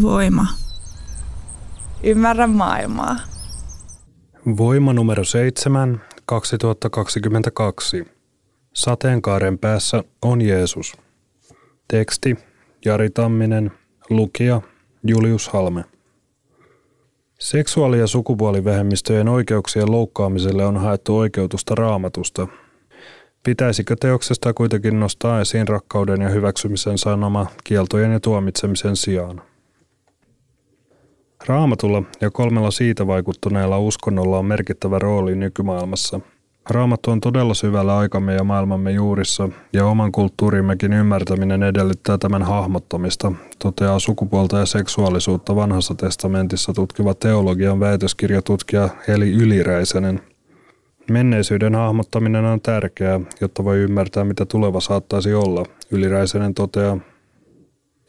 Voima. Ymmärrä maailmaa. Voima numero 7, 2022. Sateenkaaren päässä on Jeesus. Teksti Jari Tamminen, lukija Julius Halme. Seksuaali- ja sukupuolivähemmistöjen oikeuksien loukkaamiselle on haettu oikeutusta raamatusta. Pitäisikö teoksesta kuitenkin nostaa esiin rakkauden ja hyväksymisen sanoma kieltojen ja tuomitsemisen sijaan? Raamatulla ja kolmella siitä vaikuttuneella uskonnolla on merkittävä rooli nykymaailmassa. Raamattu on todella syvällä aikamme ja maailmamme juurissa, ja oman kulttuurimmekin ymmärtäminen edellyttää tämän hahmottamista, toteaa sukupuolta ja seksuaalisuutta vanhassa testamentissa tutkiva teologian väitöskirjatutkija Eli Yliräisenen. Menneisyyden hahmottaminen on tärkeää, jotta voi ymmärtää, mitä tuleva saattaisi olla, Yliräisenen toteaa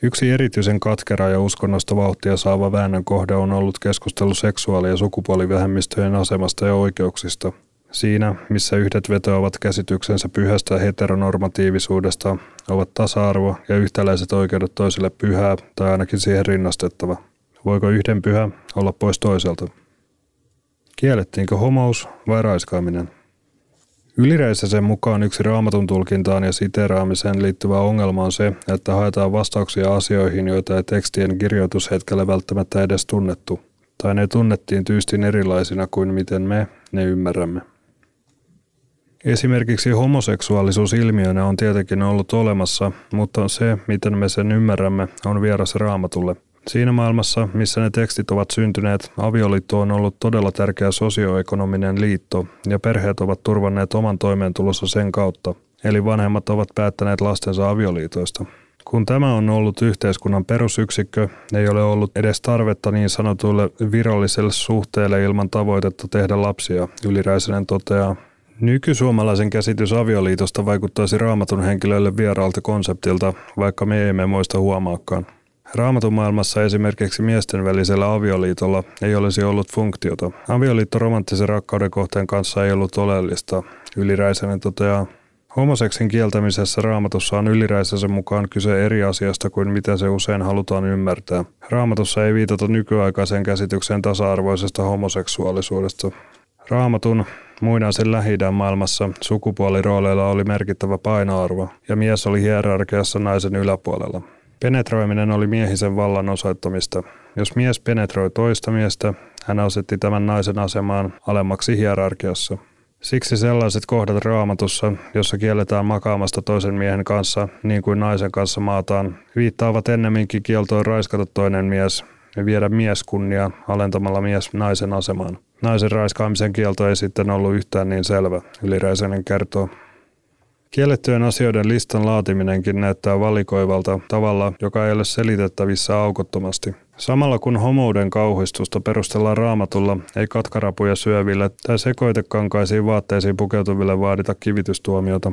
Yksi erityisen katkera ja uskonnosta vauhtia saava väännön kohde on ollut keskustelu seksuaali- ja sukupuolivähemmistöjen asemasta ja oikeuksista. Siinä, missä yhdet vetoavat käsityksensä pyhästä heteronormatiivisuudesta, ovat tasa-arvo ja yhtäläiset oikeudet toiselle pyhää tai ainakin siihen rinnastettava. Voiko yhden pyhä olla pois toiselta? Kiellettiinkö homous vai raiskaaminen? Ylireissäsen mukaan yksi raamatun tulkintaan ja siteraamiseen liittyvä ongelma on se, että haetaan vastauksia asioihin, joita ei tekstien kirjoitushetkellä välttämättä edes tunnettu, tai ne tunnettiin tyystin erilaisina kuin miten me ne ymmärrämme. Esimerkiksi homoseksuaalisuus ilmiönä on tietenkin ollut olemassa, mutta se, miten me sen ymmärrämme, on vieras raamatulle – Siinä maailmassa, missä ne tekstit ovat syntyneet, avioliitto on ollut todella tärkeä sosioekonominen liitto ja perheet ovat turvanneet oman toimeentulossa sen kautta, eli vanhemmat ovat päättäneet lastensa avioliitoista. Kun tämä on ollut yhteiskunnan perusyksikkö, ei ole ollut edes tarvetta niin sanotuille viralliselle suhteelle ilman tavoitetta tehdä lapsia, Yliräisenen toteaa. Nykysuomalaisen käsitys avioliitosta vaikuttaisi raamatun henkilöille vieraalta konseptilta, vaikka me emme muista huomaakaan. Raamatun maailmassa esimerkiksi miesten välisellä avioliitolla ei olisi ollut funktiota. Avioliitto romanttisen rakkauden kohteen kanssa ei ollut oleellista, Yliräisenen toteaa. Homoseksin kieltämisessä raamatussa on yliräisensä mukaan kyse eri asiasta kuin miten se usein halutaan ymmärtää. Raamatussa ei viitata nykyaikaiseen käsitykseen tasa-arvoisesta homoseksuaalisuudesta. Raamatun muinaisen lähi maailmassa sukupuolirooleilla oli merkittävä painoarvo ja mies oli hierarkiassa naisen yläpuolella. Penetroiminen oli miehisen vallan osoittamista. Jos mies penetroi toista miestä, hän asetti tämän naisen asemaan alemmaksi hierarkiassa. Siksi sellaiset kohdat raamatussa, jossa kielletään makaamasta toisen miehen kanssa niin kuin naisen kanssa maataan, viittaavat ennemminkin kieltoon raiskata toinen mies ja viedä mieskunnia alentamalla mies naisen asemaan. Naisen raiskaamisen kielto ei sitten ollut yhtään niin selvä, Yliräisenen kertoo. Kiellettyjen asioiden listan laatiminenkin näyttää valikoivalta tavalla, joka ei ole selitettävissä aukottomasti. Samalla kun homouden kauhistusta perustellaan raamatulla, ei katkarapuja syöville tai sekoitekankaisiin vaatteisiin pukeutuville vaadita kivitystuomiota.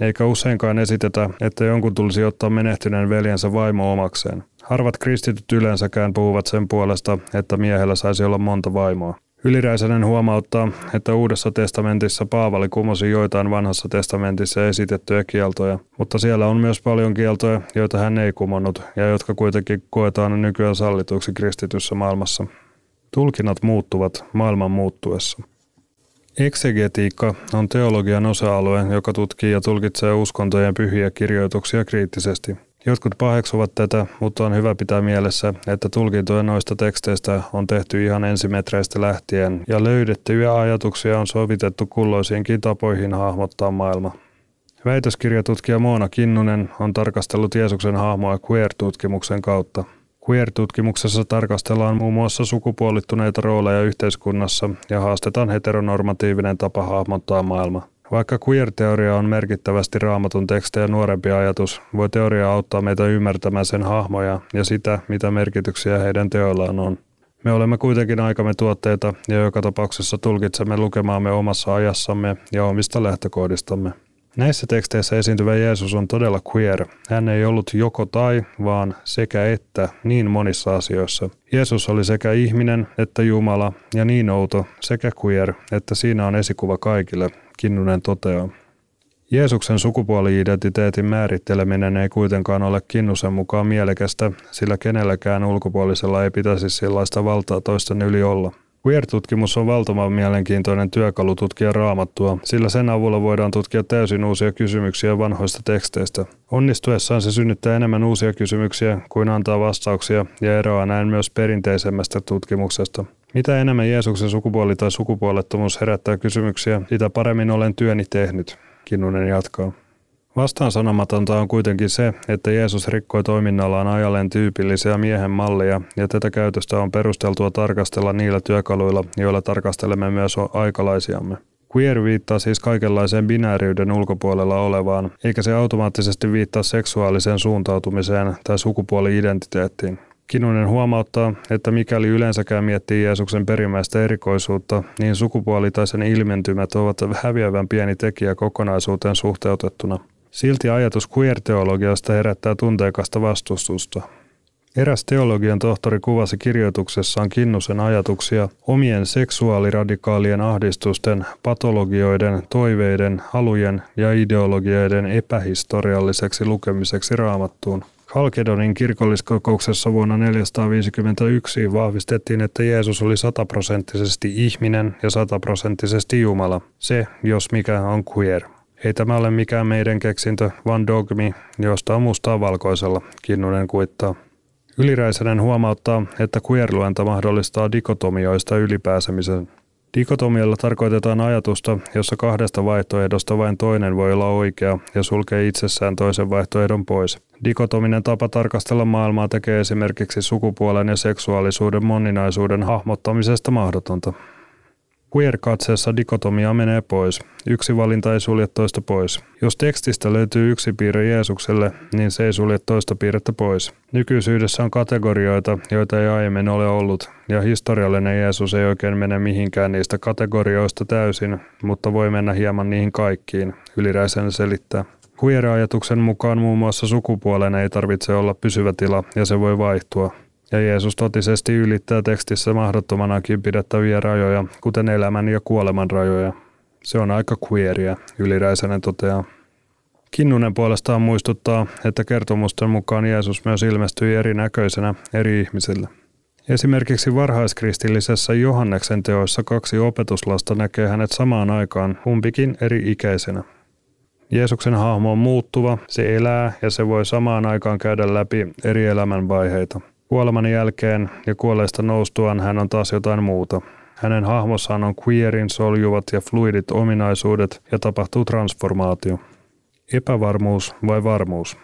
Eikä useinkaan esitetä, että jonkun tulisi ottaa menehtyneen veljensä vaimo omakseen. Harvat kristityt yleensäkään puhuvat sen puolesta, että miehellä saisi olla monta vaimoa. Yliräisenen huomauttaa, että Uudessa testamentissa Paavali kumosi joitain vanhassa testamentissa esitettyjä kieltoja, mutta siellä on myös paljon kieltoja, joita hän ei kumonnut ja jotka kuitenkin koetaan nykyään sallituiksi kristityssä maailmassa. Tulkinnat muuttuvat maailman muuttuessa. Eksegetiikka on teologian osa-alue, joka tutkii ja tulkitsee uskontojen pyhiä kirjoituksia kriittisesti – Jotkut paheksuvat tätä, mutta on hyvä pitää mielessä, että tulkintoja noista teksteistä on tehty ihan ensimetreistä lähtien ja löydettyjä ajatuksia on sovitettu kulloisiinkin tapoihin hahmottaa maailma. Väitöskirjatutkija Moona Kinnunen on tarkastellut Jeesuksen hahmoa queer-tutkimuksen kautta. Queer-tutkimuksessa tarkastellaan muun muassa sukupuolittuneita rooleja yhteiskunnassa ja haastetaan heteronormatiivinen tapa hahmottaa maailma. Vaikka queer-teoria on merkittävästi raamatun tekstejä nuorempi ajatus, voi teoria auttaa meitä ymmärtämään sen hahmoja ja sitä, mitä merkityksiä heidän teoillaan on. Me olemme kuitenkin aikamme tuotteita ja joka tapauksessa tulkitsemme lukemaamme omassa ajassamme ja omista lähtökohdistamme. Näissä teksteissä esiintyvä Jeesus on todella queer. Hän ei ollut joko tai, vaan sekä että niin monissa asioissa. Jeesus oli sekä ihminen että Jumala ja niin outo sekä queer, että siinä on esikuva kaikille, Kinnunen toteaa. Jeesuksen sukupuoli-identiteetin määritteleminen ei kuitenkaan ole Kinnusen mukaan mielekästä, sillä kenelläkään ulkopuolisella ei pitäisi sellaista valtaa toisten yli olla. Queer-tutkimus on valtavan mielenkiintoinen työkalu tutkia raamattua, sillä sen avulla voidaan tutkia täysin uusia kysymyksiä vanhoista teksteistä. Onnistuessaan se synnyttää enemmän uusia kysymyksiä kuin antaa vastauksia ja eroaa näin myös perinteisemmästä tutkimuksesta. Mitä enemmän Jeesuksen sukupuoli tai sukupuolettomuus herättää kysymyksiä, sitä paremmin olen työni tehnyt, Kinnunen jatkaa. Vastaan sanomatonta on kuitenkin se, että Jeesus rikkoi toiminnallaan ajalleen tyypillisiä miehen mallia, ja tätä käytöstä on perusteltua tarkastella niillä työkaluilla, joilla tarkastelemme myös aikalaisiamme. Queer viittaa siis kaikenlaiseen binääriyden ulkopuolella olevaan, eikä se automaattisesti viittaa seksuaaliseen suuntautumiseen tai sukupuoli-identiteettiin. Kinunen huomauttaa, että mikäli yleensäkään miettii Jeesuksen perimmäistä erikoisuutta, niin sukupuoli tai sen ilmentymät ovat häviävän pieni tekijä kokonaisuuteen suhteutettuna. Silti ajatus queer-teologiasta herättää tunteikasta vastustusta. Eräs teologian tohtori kuvasi kirjoituksessaan Kinnusen ajatuksia omien seksuaaliradikaalien ahdistusten, patologioiden, toiveiden, halujen ja ideologioiden epähistorialliseksi lukemiseksi raamattuun. Halkedonin kirkolliskokouksessa vuonna 451 vahvistettiin, että Jeesus oli sataprosenttisesti ihminen ja sataprosenttisesti Jumala. Se, jos mikä, on queer. Ei tämä ole mikään meidän keksintö, vaan dogmi, josta on mustaa valkoisella, Kinnunen kuittaa. Yliräisenen huomauttaa, että queer-luenta mahdollistaa dikotomioista ylipääsemisen. Dikotomialla tarkoitetaan ajatusta, jossa kahdesta vaihtoehdosta vain toinen voi olla oikea ja sulkee itsessään toisen vaihtoehdon pois. Dikotominen tapa tarkastella maailmaa tekee esimerkiksi sukupuolen ja seksuaalisuuden moninaisuuden hahmottamisesta mahdotonta. Queer-katseessa dikotomia menee pois. Yksi valinta ei sulje toista pois. Jos tekstistä löytyy yksi piirre Jeesukselle, niin se ei sulje toista piirrettä pois. Nykyisyydessä on kategorioita, joita ei aiemmin ole ollut, ja historiallinen Jeesus ei oikein mene mihinkään niistä kategorioista täysin, mutta voi mennä hieman niihin kaikkiin, yliräisen selittää. Queer-ajatuksen mukaan muun muassa sukupuolen ei tarvitse olla pysyvä tila, ja se voi vaihtua. Ja Jeesus totisesti ylittää tekstissä mahdottomanakin pidettäviä rajoja, kuten elämän ja kuoleman rajoja. Se on aika queeria, yliräisenä toteaa. Kinnunen puolestaan muistuttaa, että kertomusten mukaan Jeesus myös ilmestyi erinäköisenä eri ihmisille. Esimerkiksi varhaiskristillisessä Johanneksen teoissa kaksi opetuslasta näkee hänet samaan aikaan humpikin eri ikäisenä. Jeesuksen hahmo on muuttuva, se elää ja se voi samaan aikaan käydä läpi eri elämänvaiheita. Kuoleman jälkeen ja kuolleista noustuaan hän on taas jotain muuta. Hänen hahmossaan on queerin soljuvat ja fluidit ominaisuudet ja tapahtuu transformaatio. Epävarmuus vai varmuus?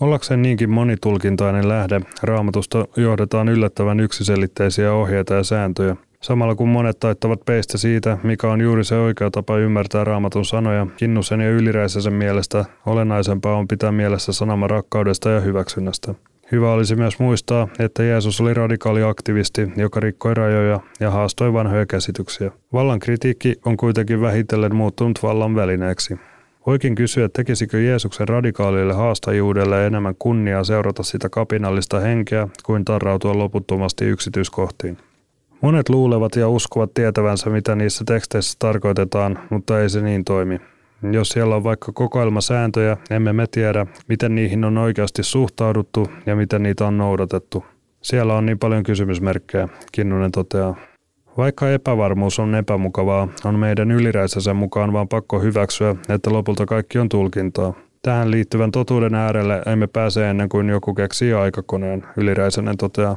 Ollakseen niinkin monitulkintainen lähde, raamatusta johdetaan yllättävän yksiselitteisiä ohjeita ja sääntöjä. Samalla kun monet taittavat peistä siitä, mikä on juuri se oikea tapa ymmärtää raamatun sanoja, Kinnusen ja Yliräisesen mielestä olennaisempaa on pitää mielessä sanama rakkaudesta ja hyväksynnästä. Hyvä olisi myös muistaa, että Jeesus oli radikaali aktivisti, joka rikkoi rajoja ja haastoi vanhoja käsityksiä. Vallan kritiikki on kuitenkin vähitellen muuttunut vallan välineeksi. Voikin kysyä, tekisikö Jeesuksen radikaalille haastajuudelle enemmän kunniaa seurata sitä kapinallista henkeä kuin tarrautua loputtomasti yksityiskohtiin. Monet luulevat ja uskovat tietävänsä, mitä niissä teksteissä tarkoitetaan, mutta ei se niin toimi. Jos siellä on vaikka kokoelma sääntöjä, emme me tiedä, miten niihin on oikeasti suhtauduttu ja miten niitä on noudatettu. Siellä on niin paljon kysymysmerkkejä, Kinnunen toteaa. Vaikka epävarmuus on epämukavaa, on meidän yliräisensä mukaan vaan pakko hyväksyä, että lopulta kaikki on tulkintaa. Tähän liittyvän totuuden äärelle emme pääse ennen kuin joku keksii aikakoneen, yliräisenen toteaa.